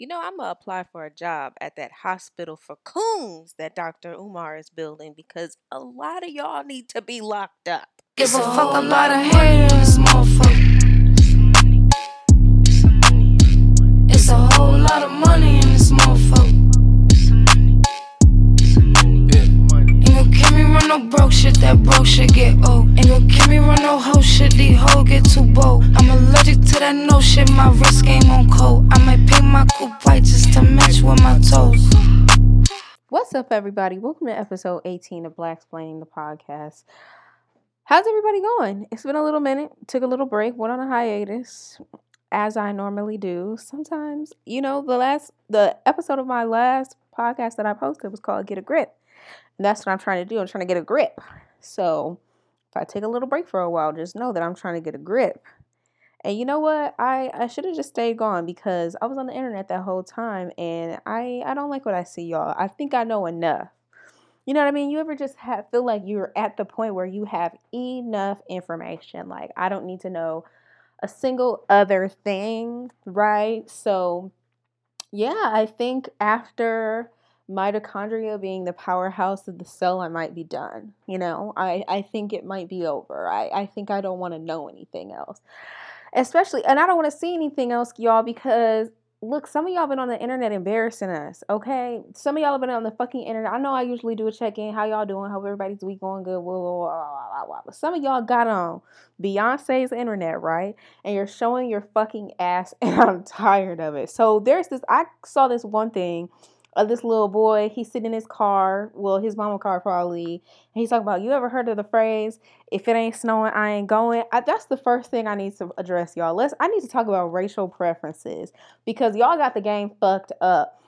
you know, I'm gonna apply for a job at that hospital for coons that Dr. Umar is building because a lot of y'all need to be locked up. Give a fuck a lot of haters, motherfucker. It's a whole lot of money broke shit, that broke shit get old. Ain't gon' kill me run no hoe shit, these hoes get too bold. I'm allergic to that no shit, my wrist game on cold. I might paint my coupe white just to match with my toes. What's up, everybody? Welcome to episode 18 of Black Explaining the podcast. How's everybody going? It's been a little minute. Took a little break. Went on a hiatus, as I normally do. Sometimes, you know, the last the episode of my last podcast that I posted was called "Get a Grip," that's what I'm trying to do. I'm trying to get a grip. So, if I take a little break for a while, just know that I'm trying to get a grip. And you know what? I, I should have just stayed gone because I was on the internet that whole time and I, I don't like what I see, y'all. I think I know enough. You know what I mean? You ever just have, feel like you're at the point where you have enough information? Like, I don't need to know a single other thing, right? So, yeah, I think after mitochondria being the powerhouse of the cell, I might be done. You know, I, I think it might be over. I, I think I don't want to know anything else. Especially, and I don't want to see anything else, y'all, because look, some of y'all been on the internet embarrassing us, okay? Some of y'all have been on the fucking internet. I know I usually do a check in. How y'all doing? Hope everybody's week going good. Blah, blah, blah, But some of y'all got on Beyonce's internet, right? And you're showing your fucking ass, and I'm tired of it. So there's this, I saw this one thing of this little boy. He's sitting in his car, well, his mama car probably. And he's talking about, you ever heard of the phrase, if it ain't snowing, I ain't going? I, that's the first thing I need to address, y'all. Let's, I need to talk about racial preferences because y'all got the game fucked up.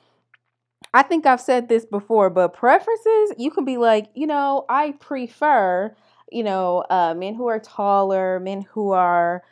I think I've said this before, but preferences, you can be like, you know, I prefer, you know, uh, men who are taller, men who are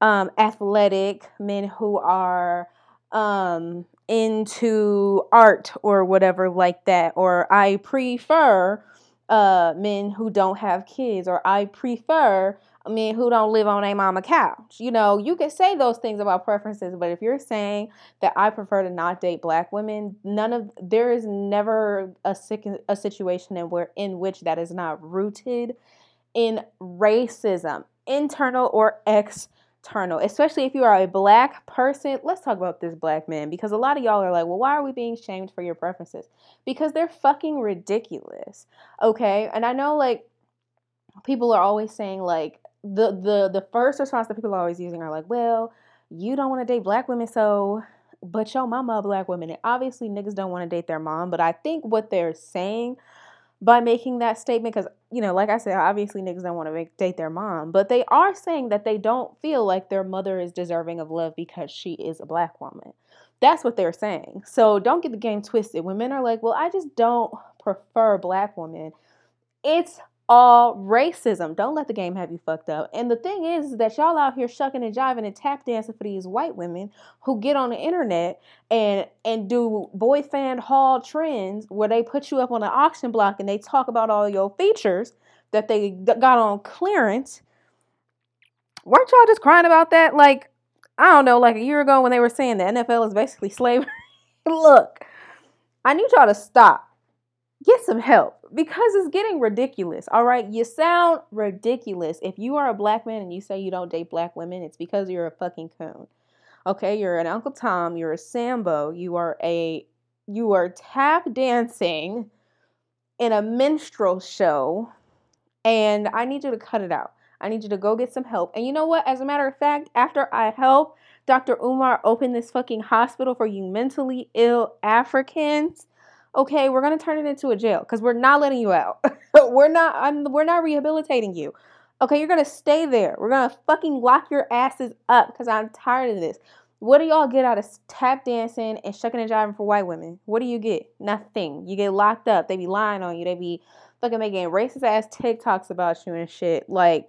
um, athletic, men who are um, into art or whatever like that or i prefer uh men who don't have kids or i prefer men who don't live on a mama couch. You know you can say those things about preferences but if you're saying that i prefer to not date black women none of there is never a sick a situation in where in which that is not rooted in racism internal or ex external, especially if you are a black person. Let's talk about this black man because a lot of y'all are like, well, why are we being shamed for your preferences? Because they're fucking ridiculous. Okay. And I know like people are always saying like the the the first response that people are always using are like, well, you don't want to date black women, so but your mama black women. And obviously niggas don't want to date their mom. But I think what they're saying by making that statement because you know like i said obviously niggas don't want to date their mom but they are saying that they don't feel like their mother is deserving of love because she is a black woman. That's what they're saying. So don't get the game twisted. When men are like well i just don't prefer black women. It's all racism. Don't let the game have you fucked up. And the thing is that y'all out here shucking and jiving and tap dancing for these white women who get on the internet and and do boy fan hall trends where they put you up on an auction block and they talk about all your features that they got on clearance. Weren't y'all just crying about that? Like, I don't know, like a year ago when they were saying the NFL is basically slavery. Look, I need y'all to stop get some help because it's getting ridiculous. All right. You sound ridiculous. If you are a black man and you say you don't date black women, it's because you're a fucking coon. Okay. You're an Uncle Tom. You're a Sambo. You are a, you are tap dancing in a minstrel show. And I need you to cut it out. I need you to go get some help. And you know what? As a matter of fact, after I help Dr. Umar open this fucking hospital for you mentally ill Africans, okay, we're gonna turn it into a jail because we're not letting you out. we're not. I'm. We're not rehabilitating you. Okay, you're gonna stay there. We're gonna fucking lock your asses up because I'm tired of this. What do y'all get out of tap dancing and shucking and jiving for white women? What do you get? Nothing. You get locked up. They be lying on you. They be fucking making racist ass TikToks about you and shit. Like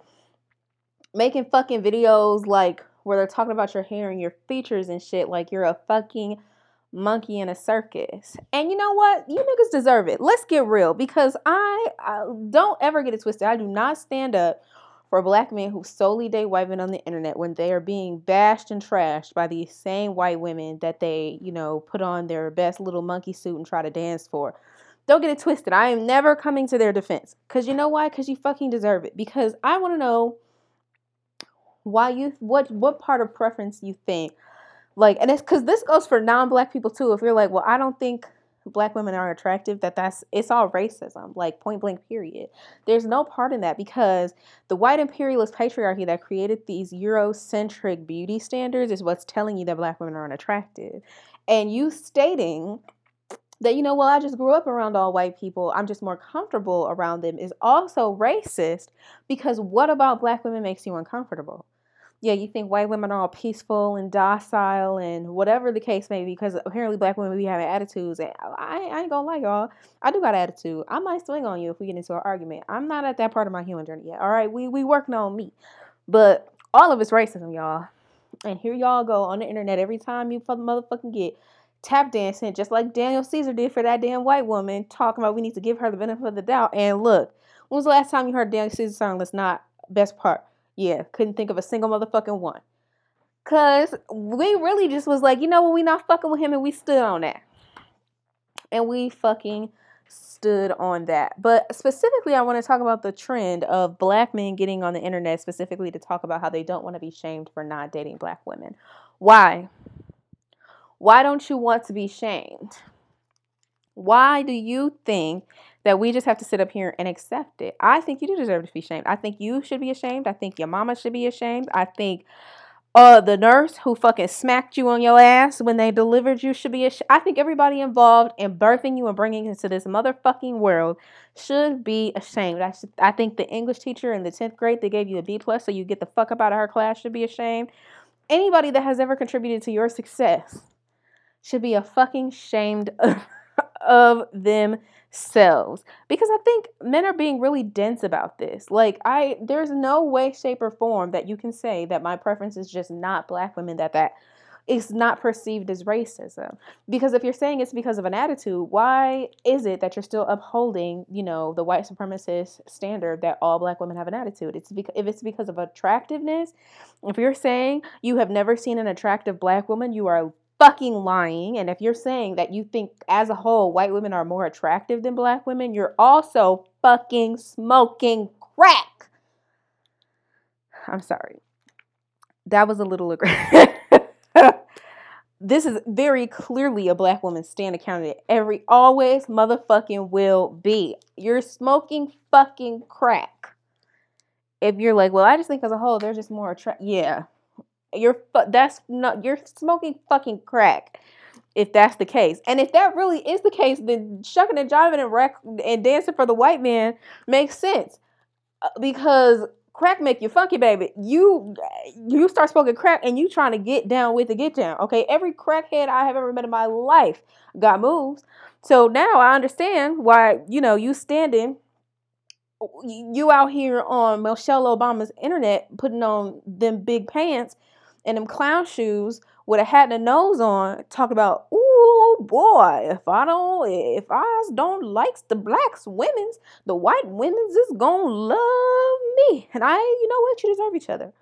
making fucking videos like where they're talking about your hair and your features and shit. Like you're a fucking monkey in a circus. And you know what? You niggas deserve it. Let's get real because I, I don't ever get it twisted. I do not stand up for black men who solely date white men on the internet when they are being bashed and trashed by these same white women that they, you know, put on their best little monkey suit and try to dance for. Don't get it twisted. I am never coming to their defense. Cause you know why? Cause you fucking deserve it. Because I want to know why you what what part of preference you think like and it's because this goes for non-black people too. If you're like well i don't think black women are attractive that that's it's all racism like point blank period. There's no part in that because the white imperialist patriarchy that created these eurocentric beauty standards is what's telling you that black women are unattractive and you stating that you know well i just grew up around all white people. I'm just more comfortable around them is also racist because what about black women makes you uncomfortable yeah, you think white women are all peaceful and docile and whatever the case may be, because apparently black women be having attitudes. And I, I ain't gonna lie, y'all. I do got attitude. I might swing on you if we get into an argument. I'm not at that part of my human journey yet. All right, we we working on me, but all of it's racism, y'all. And here y'all go on the internet every time you motherfucking get tap dancing, just like Daniel Caesar did for that damn white woman, talking about we need to give her the benefit of the doubt. And look, when was the last time you heard Daniel Caesar song? Let's not best part yeah, couldn't think of a single motherfucking one. Cause we really just was like, you know what, we not fucking with him and we stood on that. And we fucking stood on that. But specifically, I want to talk about the trend of black men getting on the internet specifically to talk about how they don't want to be shamed for not dating black women. Why? Why don't you want to be shamed? Why do you think that we just have to sit up here and accept it. I think you do deserve to be shamed. I think you should be ashamed. I think your mama should be ashamed. I think uh the nurse who fucking smacked you on your ass when they delivered you should be ashamed. I think everybody involved in birthing you and bringing you into this motherfucking world should be ashamed. I should, I think the English teacher in the 10th grade that gave you a B plus so you get the fuck up out of her class should be ashamed. Anybody that has ever contributed to your success should be a fucking shamed of, themselves because I think men are being really dense about this. Like I there's no way shape or form that you can say that my preference is just not black women that that is not perceived as racism. Because if you're saying it's because of an attitude, why is it that you're still upholding, you know, the white supremacist standard that all black women have an attitude? It's because if it's because of attractiveness, if you're saying you have never seen an attractive black woman, you are fucking lying. And if you're saying that you think as a whole white women are more attractive than black women, you're also fucking smoking crack. I'm sorry. That was a little aggressive. this is very clearly a black woman stand candidate. Every always motherfucking will be. You're smoking fucking crack. If you're like, well, I just think as a whole, they're just more attractive. Yeah, you're that's not you're smoking fucking crack. If that's the case, and if that really is the case, then shucking and jiving and and dancing for the white man makes sense uh, because crack make you funky, baby. You you start smoking crack and you trying to get down with the get down. Okay, every crackhead I have ever met in my life got moves. So now I understand why you know you standing you out here on Michelle Obama's internet putting on them big pants and them clown shoes with a hat and a nose on, talking about, ooh boy, if I don't, if I don't likes the blacks women's, the white women's is gonna love me. And I, you know what, you deserve each other.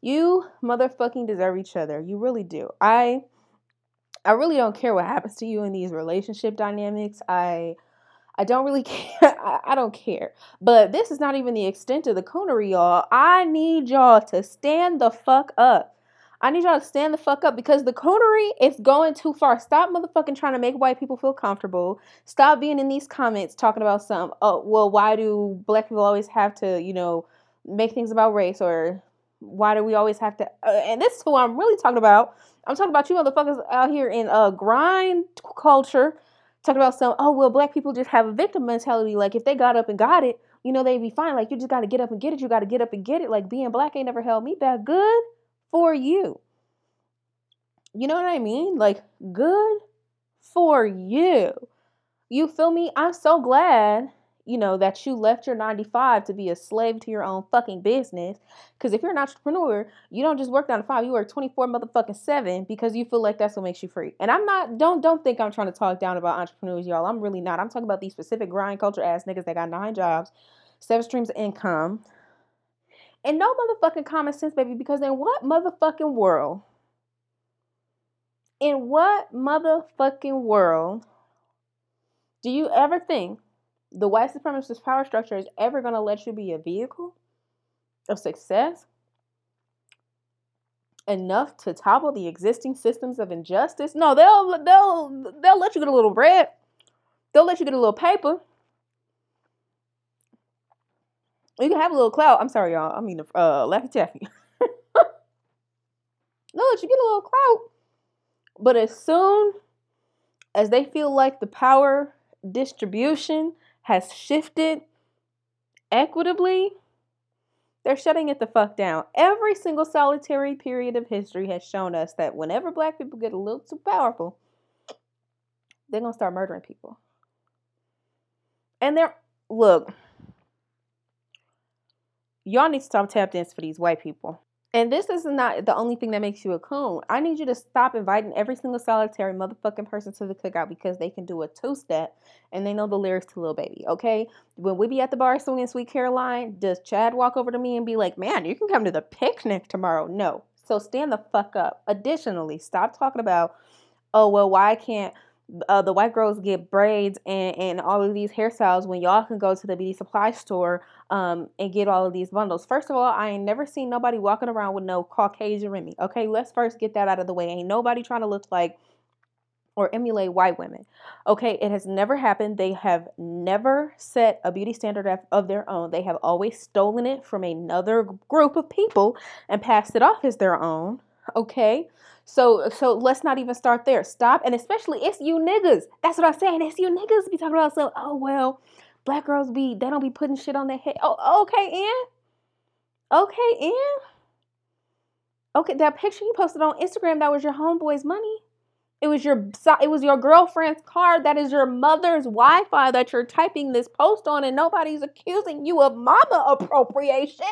You motherfucking deserve each other. You really do. I, I really don't care what happens to you in these relationship dynamics. I, I don't really care. I, I, don't care. But this is not even the extent of the coonery, y'all. I need y'all to stand the fuck up. I need y'all to stand the fuck up because the coonery is going too far. Stop motherfucking trying to make white people feel comfortable. Stop being in these comments talking about some, oh, well, why do black people always have to, you know, make things about race or why do we always have to, uh, and this is who I'm really talking about. I'm talking about you motherfuckers out here in a uh, grind culture talking about some, oh, well, black people just have a victim mentality. Like if they got up and got it, you know, they'd be fine. Like you just got to get up and get it. You got to get up and get it. Like being black ain't never held me back. Good for you. You know what I mean? Like, good for you. You feel me? I'm so glad, you know, that you left your 95 to be a slave to your own fucking business. Because if you're an entrepreneur, you don't just work down to five, you work 24 motherfucking seven because you feel like that's what makes you free. And I'm not, don't, don't think I'm trying to talk down about entrepreneurs, y'all. I'm really not. I'm talking about these specific grind culture ass niggas that got nine jobs, seven streams of income, And no motherfucking common sense, baby, because in what motherfucking world, in what motherfucking world do you ever think the white supremacist power structure is ever going to let you be a vehicle of success enough to topple the existing systems of injustice? No, they'll they'll they'll let you get a little bread. They'll let you get a little paper. You can have a little clout. I'm sorry, y'all. I mean, uh, Laffy Taffy. Let you get a little clout. But as soon as they feel like the power distribution has shifted equitably, they're shutting it the fuck down. Every single solitary period of history has shown us that whenever black people get a little too powerful, they're to start murdering people. And they're, look, y'all need to stop tap dance for these white people. And this is not the only thing that makes you a coon. I need you to stop inviting every single solitary motherfucking person to the cookout because they can do a two step and they know the lyrics to Lil Baby. Okay, when we be at the bar swinging Sweet Caroline, does Chad walk over to me and be like, "Man, you can come to the picnic tomorrow"? No. So stand the fuck up. Additionally, stop talking about, oh well, why can't uh, the white girls get braids and, and all of these hairstyles when y'all can go to the beauty supply store um, and get all of these bundles. First of all, I ain't never seen nobody walking around with no Caucasian Remy. Okay, let's first get that out of the way. Ain't nobody trying to look like or emulate white women. Okay, it has never happened. They have never set a beauty standard of their own. They have always stolen it from another group of people and passed it off as their own. Okay, so so let's not even start there. Stop. And especially it's you niggas. That's what I'm saying. It's you niggas be talking about so oh well, black girls be they don't be putting shit on their head. Oh okay, Ian. Okay, Ian. Okay, that picture you posted on Instagram, that was your homeboy's money. It was your it was your girlfriend's card. That is your mother's Wi-Fi that you're typing this post on, and nobody's accusing you of mama appropriation.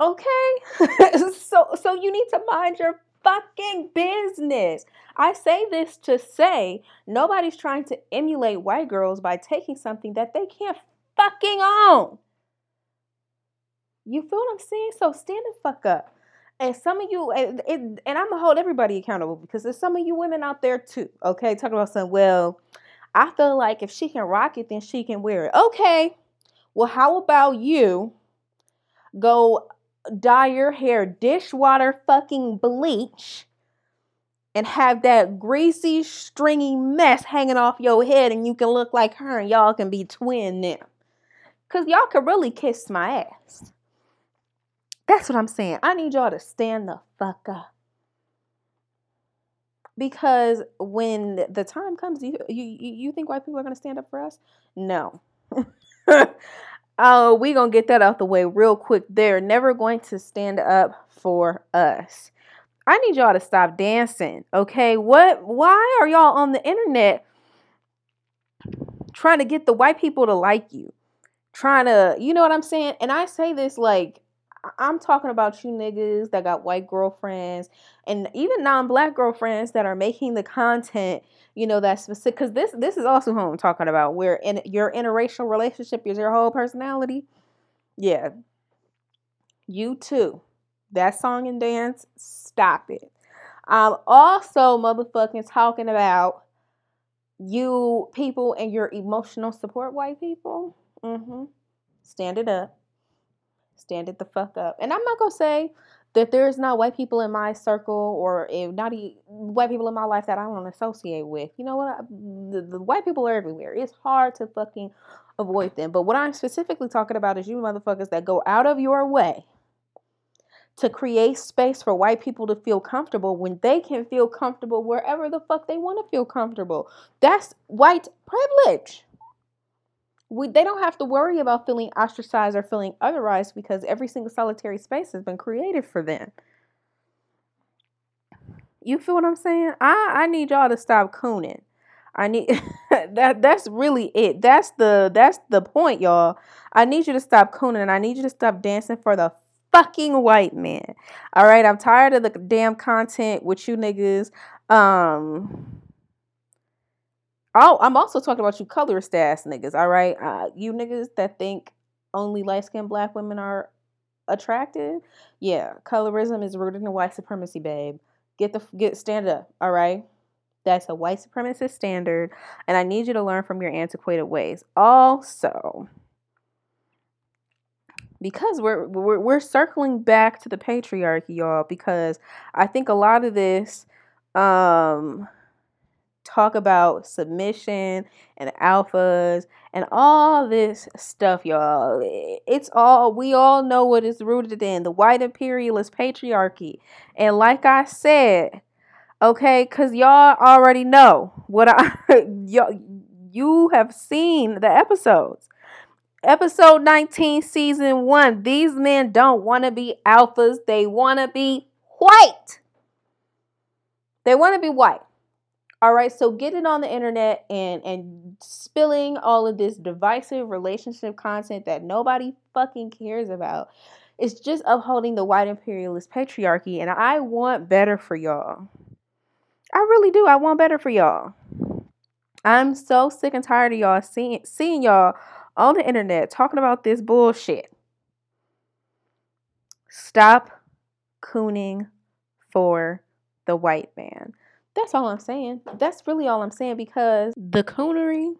Okay? so so you need to mind your fucking business. I say this to say nobody's trying to emulate white girls by taking something that they can't fucking own. You feel what I'm saying? So stand the fuck up. And some of you, and, and, I'm gonna hold everybody accountable because there's some of you women out there too. Okay, talking about some. Well, I feel like if she can rock it, then she can wear it. Okay. Well, how about you go dye your hair dishwater fucking bleach and have that greasy, stringy mess hanging off your head and you can look like her and y'all can be twin now. Because y'all can really kiss my ass. That's what I'm saying. I need y'all to stand the fuck up. Because when the time comes, you you you think white people are gonna stand up for us? No. Oh, we gonna get that out the way real quick. They're never going to stand up for us. I need y'all to stop dancing, okay? What? Why are y'all on the internet trying to get the white people to like you? Trying to, you know what I'm saying? And I say this like I'm talking about you niggas that got white girlfriends and even non-black girlfriends that are making the content, you know, that's specific. Because this this is also who I'm talking about. Where in your interracial relationship is your whole personality. Yeah, you too. That song and dance, stop it. I'm also motherfucking talking about you people and your emotional support white people. Mm-hmm. Stand it up stand it the fuck up. And I'm not gonna say that there's not white people in my circle or if not white people in my life that I don't associate with. You know what? The, the white people are everywhere. It's hard to fucking avoid them. But what I'm specifically talking about is you motherfuckers that go out of your way to create space for white people to feel comfortable when they can feel comfortable wherever the fuck they want to feel comfortable. That's white privilege we, they don't have to worry about feeling ostracized or feeling otherized because every single solitary space has been created for them. You feel what I'm saying? I, I need y'all to stop cooning. I need that that's really it. That's the that's the point, y'all. I need you to stop cooning and I need you to stop dancing for the fucking white man. All right, I'm tired of the damn content with you niggas. Um Oh, I'm also talking about you colorist ass niggas, all right? Uh, you niggas that think only light skinned black women are attractive. Yeah, colorism is rooted in white supremacy, babe. Get the get stand up, all right? That's a white supremacist standard, and I need you to learn from your antiquated ways. Also, because we're we're we're circling back to the patriarchy, y'all, because I think a lot of this um talk about submission and alphas and all this stuff, y'all. It's all we all know what it's rooted in the white imperialist patriarchy. And like I said, okay, because y'all already know what I y'all you have seen the episodes. Episode 19, season one. These men don't want to be alphas, they want to be white. They want to be white. All right, so getting on the internet and and spilling all of this divisive relationship content that nobody fucking cares about It's just upholding the white imperialist patriarchy and I want better for y'all. I really do. I want better for y'all. I'm so sick and tired of y'all seeing seeing y'all on the internet talking about this bullshit. Stop cooning for the white man. That's all I'm saying. That's really all I'm saying because the coonery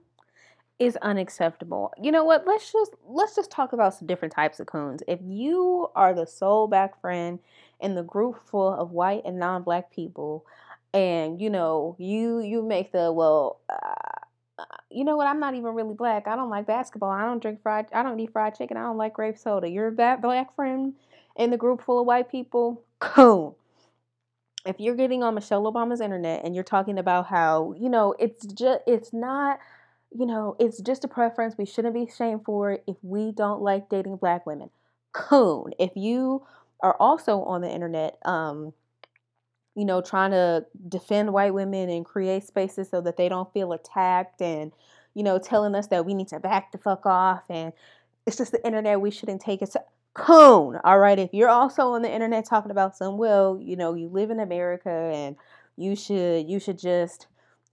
is unacceptable. You know what? Let's just let's just talk about some different types of coons. If you are the sole back friend in the group full of white and non-black people, and you know you you make the well. Uh, you know what? I'm not even really black. I don't like basketball. I don't drink fried. I don't eat fried chicken. I don't like grape soda. You're that black friend in the group full of white people. Coon if you're getting on Michelle Obama's internet and you're talking about how, you know, it's just it's not, you know, it's just a preference. We shouldn't be shamed for it if we don't like dating black women. Coon. If you are also on the internet, um, you know, trying to defend white women and create spaces so that they don't feel attacked and, you know, telling us that we need to back the fuck off and it's just the internet, we shouldn't take it. So coon. All right. If you're also on the internet talking about some, well, you know, you live in America and you should you should just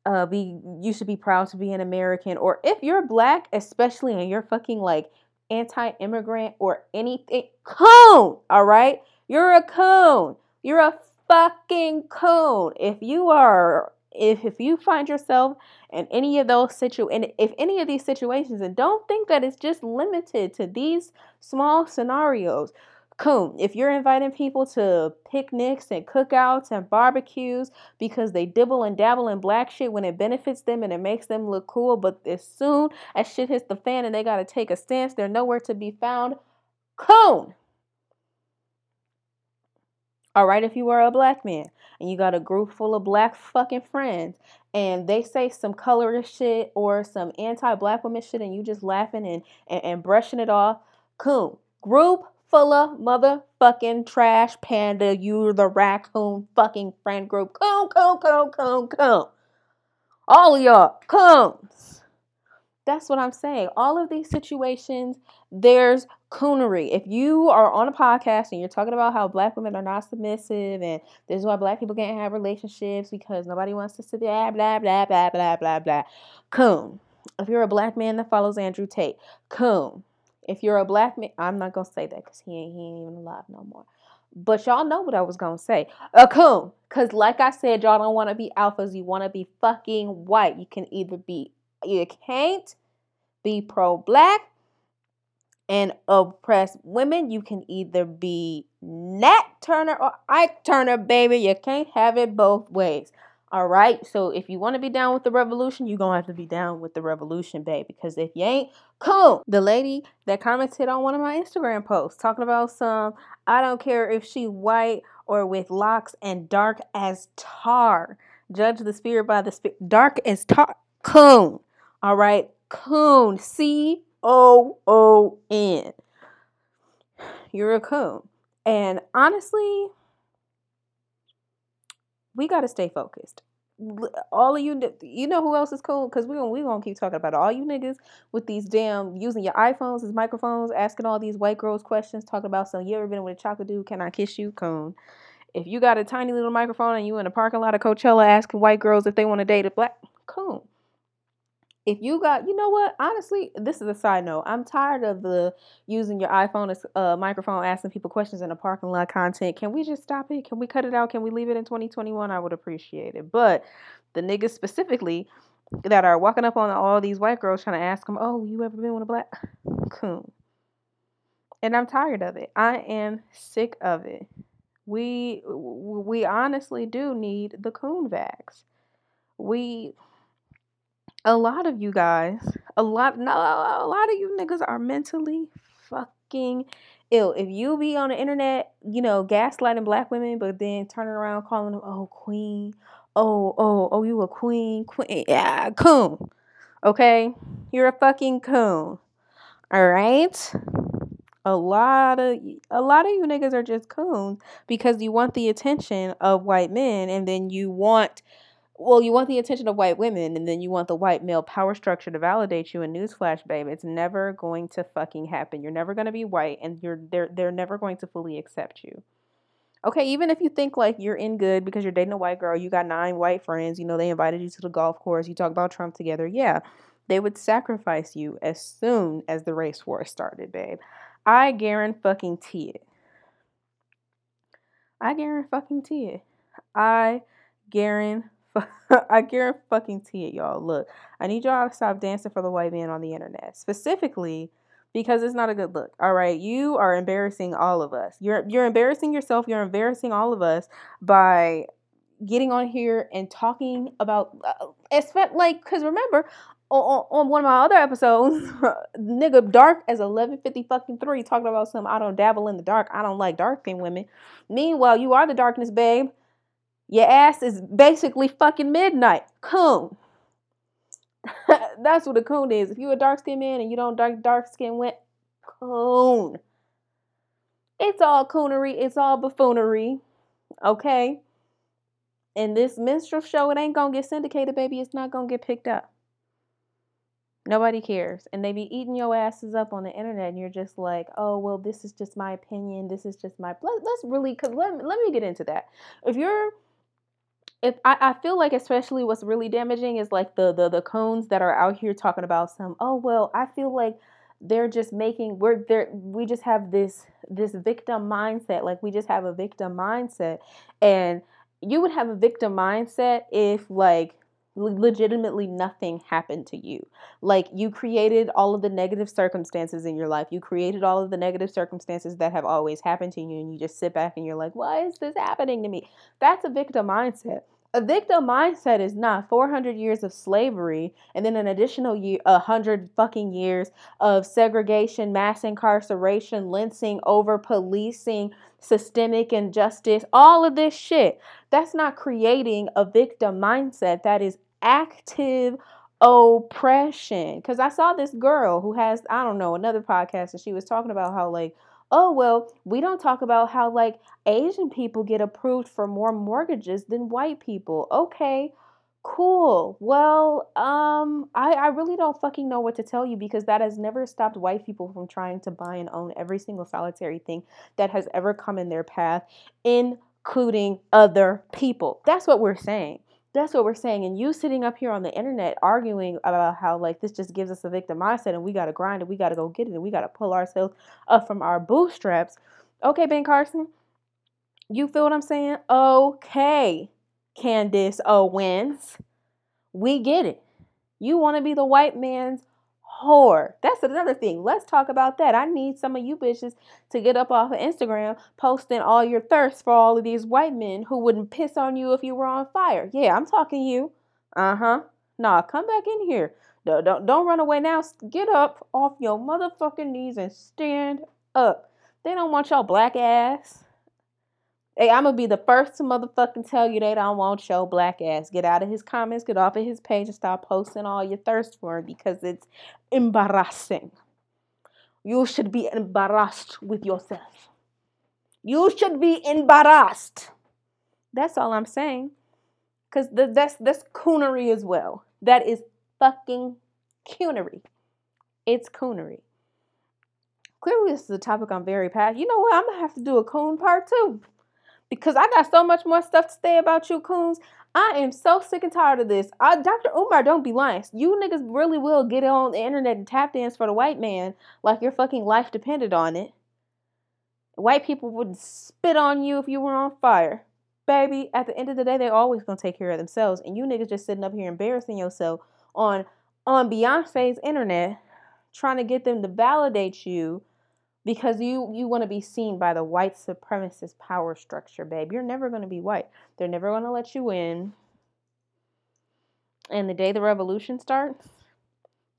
uh, be you should be proud to be an American. Or if you're black, especially and you're fucking like anti-immigrant or anything, coon. All right. You're a coon. You're a fucking coon. If you are if if you find yourself in any of those situ and if any of these situations and don't think that it's just limited to these small scenarios. Cool if you're inviting people to picnics and cookouts and barbecues because they dibble and dabble in black shit when it benefits them and it makes them look cool but as soon as shit hits the fan and they got to take a stance they're nowhere to be found. Coon all right, if you are a black man and you got a group full of black fucking friends and they say some colorist shit or some anti-black woman shit and you just laughing and, and, and brushing it off, cool. Group full of motherfucking trash panda, you're the raccoon fucking friend group. Coon, coon, coon, coon, coon. All of y'all, coons. That's what I'm saying. All of these situations, there's coonery. If you are on a podcast and you're talking about how black women are not submissive and this is why black people can't have relationships because nobody wants to sit there, blah blah blah blah blah blah. Coon. If you're a black man that follows Andrew Tate, coon. If you're a black man, I'm not gonna say that because he ain't he ain't even alive no more. But y'all know what I was gonna say. A coon. Cause like I said, y'all don't want to be alphas. You want to be fucking white. You can either be you can't be pro black and oppress women. You can either be Nat Turner or Ike Turner, baby. You can't have it both ways. All right. So if you want to be down with the revolution, you're going to have to be down with the revolution, baby. Because if you ain't, cool. The lady that commented on one of my Instagram posts talking about some, I don't care if she white or with locks and dark as tar. Judge the spirit by the spirit. Dark as tar. Coon. All right. Coon. C O O N. You're a coon. And honestly, we got to stay focused. All of you, you know who else is cool? Because we're we gonna keep talking about it. all you niggas with these damn using your iPhones as microphones, asking all these white girls questions, talking about some. You ever been with a chocolate dude? Can I kiss you? Coon. If you got a tiny little microphone and you in a parking lot of Coachella asking white girls if they want to date a black, cool. If you got, you know what? Honestly, this is a side note. I'm tired of the using your iPhone as a microphone, asking people questions in the parking lot content. Can we just stop it? Can we cut it out? Can we leave it in 2021? I would appreciate it. But the niggas specifically that are walking up on all these white girls trying to ask them, "Oh, you ever been with a black coon?" And I'm tired of it. I am sick of it. We we honestly do need the coon vax. We a lot of you guys, a lot, no, a lot of you niggas are mentally fucking ill. If you be on the internet, you know, gaslighting black women, but then turning around calling them, oh, queen, oh, oh, oh, you a queen, queen, yeah, coon. Okay? You're a fucking coon. All right? A lot of a lot of you niggas are just coons because you want the attention of white men and then you want well, you want the attention of white women and then you want the white male power structure to validate you and newsflash, babe. It's never going to fucking happen. You're never going to be white and you're they're they're never going to fully accept you. Okay, even if you think like you're in good because you're dating a white girl, you got nine white friends, you know, they invited you to the golf course, you talk about Trump together. Yeah, they would sacrifice you as soon as the race war started, babe. I guarantee fucking it. I guarantee fucking it. I guarantee I guarantee fucking it, y'all. Look, I need y'all to stop dancing for the white man on the internet. Specifically because it's not a good look. All right, you are embarrassing all of us. You're you're embarrassing yourself. You're embarrassing all of us by getting on here and talking about, uh, like, because remember. On, on one of my other episodes, nigga dark as eleven fifty fucking three talking about some I don't dabble in the dark. I don't like dark skinned women. Meanwhile, you are the darkness, babe. Your ass is basically fucking midnight. Coon. That's what a coon is. If you a dark skinned man and you don't dark dark skin went coon. It's all coonery. It's all buffoonery. Okay. And this minstrel show, it ain't gonna get syndicated, baby. It's not gonna get picked up. Nobody cares. And they be eating your asses up on the internet, and you're just like, oh, well, this is just my opinion. This is just my. Let, us really, let, let me get into that. If you're if I, I feel like especially what's really damaging is like the the the cones that are out here talking about some oh well I feel like they're just making we're there we just have this this victim mindset like we just have a victim mindset and you would have a victim mindset if like legitimately nothing happened to you. Like you created all of the negative circumstances in your life. You created all of the negative circumstances that have always happened to you and you just sit back and you're like, "Why is this happening to me?" That's a victim mindset. A victim mindset is not 400 years of slavery and then an additional year, 100 fucking years of segregation, mass incarceration, lynching, over policing, systemic injustice, all of this shit. That's not creating a victim mindset. That is active oppression. Because I saw this girl who has, I don't know, another podcast, and she was talking about how, like, oh, well, we don't talk about how, like, Asian people get approved for more mortgages than white people. Okay, cool. Well, um, I, I really don't fucking know what to tell you because that has never stopped white people from trying to buy and own every single solitary thing that has ever come in their path, including other people. That's what we're saying. That's what we're saying. And you sitting up here on the internet arguing about how like this just gives us a victim mindset and we gotta grind it, we gotta go get it, and we gotta pull ourselves up from our bootstraps. Okay, Ben Carson, you feel what I'm saying? Okay, Candace Owens, we get it. You want to be the white man's whore. That's another thing. Let's talk about that. I need some of you bitches to get up off of Instagram posting all your thirst for all of these white men who wouldn't piss on you if you were on fire. Yeah, I'm talking you. Uh-huh. Nah, come back in here. Don't, don't, don't run away now. Get up off your motherfucking knees and stand up. They don't want y'all black ass. Hey, I'm gonna be the first to motherfucking tell you they don't want your black ass. Get out of his comments, get off of his page, and stop posting all your thirst for him because it's embarrassing. You should be embarrassed with yourself. You should be embarrassed. That's all I'm saying. Cause that's that's coonery as well. That is fucking coonery. It's coonery. Clearly, this is a topic I'm very passionate. You know what? I'm gonna have to do a coon part two because I got so much more stuff to say about you coons. I am so sick and tired of this. I, Dr. Umar, don't be lying. You niggas really will get on the internet and tap dance for the white man like your fucking life depended on it. White people would spit on you if you were on fire. Baby, at the end of the day, they always gonna take care of themselves. And you niggas just sitting up here embarrassing yourself on on Beyonce's internet, trying to get them to validate you because you you want to be seen by the white supremacist power structure, babe. You're never gonna be white. They're never gonna let you in. And the day the revolution starts,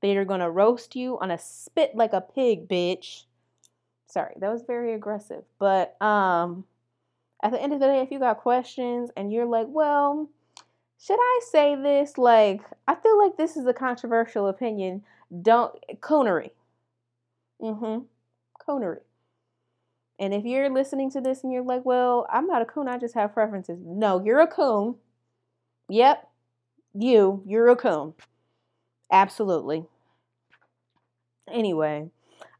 they're gonna roast you on a spit like a pig, bitch. Sorry, that was very aggressive. But um at the end of the day, if you got questions and you're like, well, should I say this? Like, I feel like this is a controversial opinion. Don't coonery. Mm-hmm. Coonery. And if you're listening to this and you're like, well, I'm not a coon, I just have preferences. No, you're a coon. Yep. You, you're a coon. Absolutely. Anyway,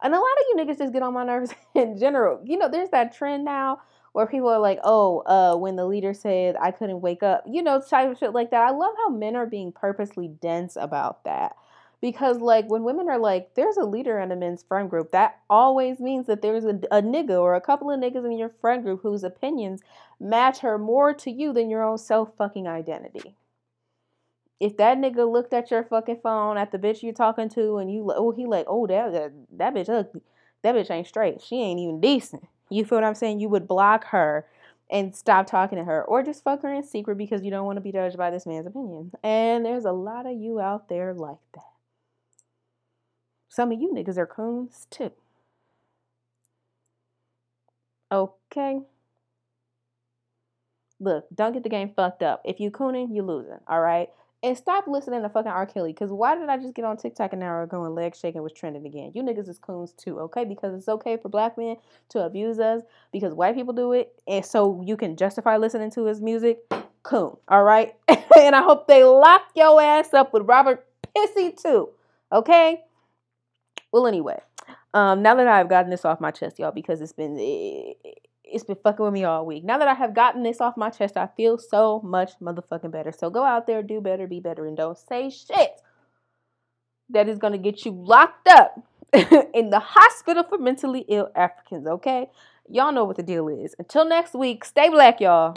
and a lot of you niggas just get on my nerves in general. You know, there's that trend now where people are like, oh, uh, when the leader said I couldn't wake up, you know, type of shit like that. I love how men are being purposely dense about that. Because, like, when women are like, there's a leader in a men's friend group, that always means that there's a, a nigga or a couple of niggas in your friend group whose opinions matter more to you than your own self fucking identity. If that nigga looked at your fucking phone at the bitch you're talking to and you, oh, he like, oh, that, that, that bitch ugly. That bitch ain't straight. She ain't even decent you feel what I'm saying? You would block her and stop talking to her or just fuck her in secret because you don't want to be judged by this man's opinion. And there's a lot of you out there like that. Some of you niggas are coons too. Okay. Look, don't get the game fucked up. If you cooning, you losing. All right. And stop listening to fucking R. Kelly. Because why did I just get on TikTok an hour ago and leg shaking was trending again? You niggas is coons too, okay? Because it's okay for black men to abuse us because white people do it. And so you can justify listening to his music. Coon, all right? and I hope they lock your ass up with Robert Pissy too, okay? Well, anyway, um, now that I've gotten this off my chest, y'all, because it's been it's been fucking with me all week. Now that I have gotten this off my chest, I feel so much motherfucking better. So go out there, do better, be better, and don't say shit that is gonna get you locked up in the hospital for mentally ill Africans, okay? Y'all know what the deal is. Until next week, stay black, y'all.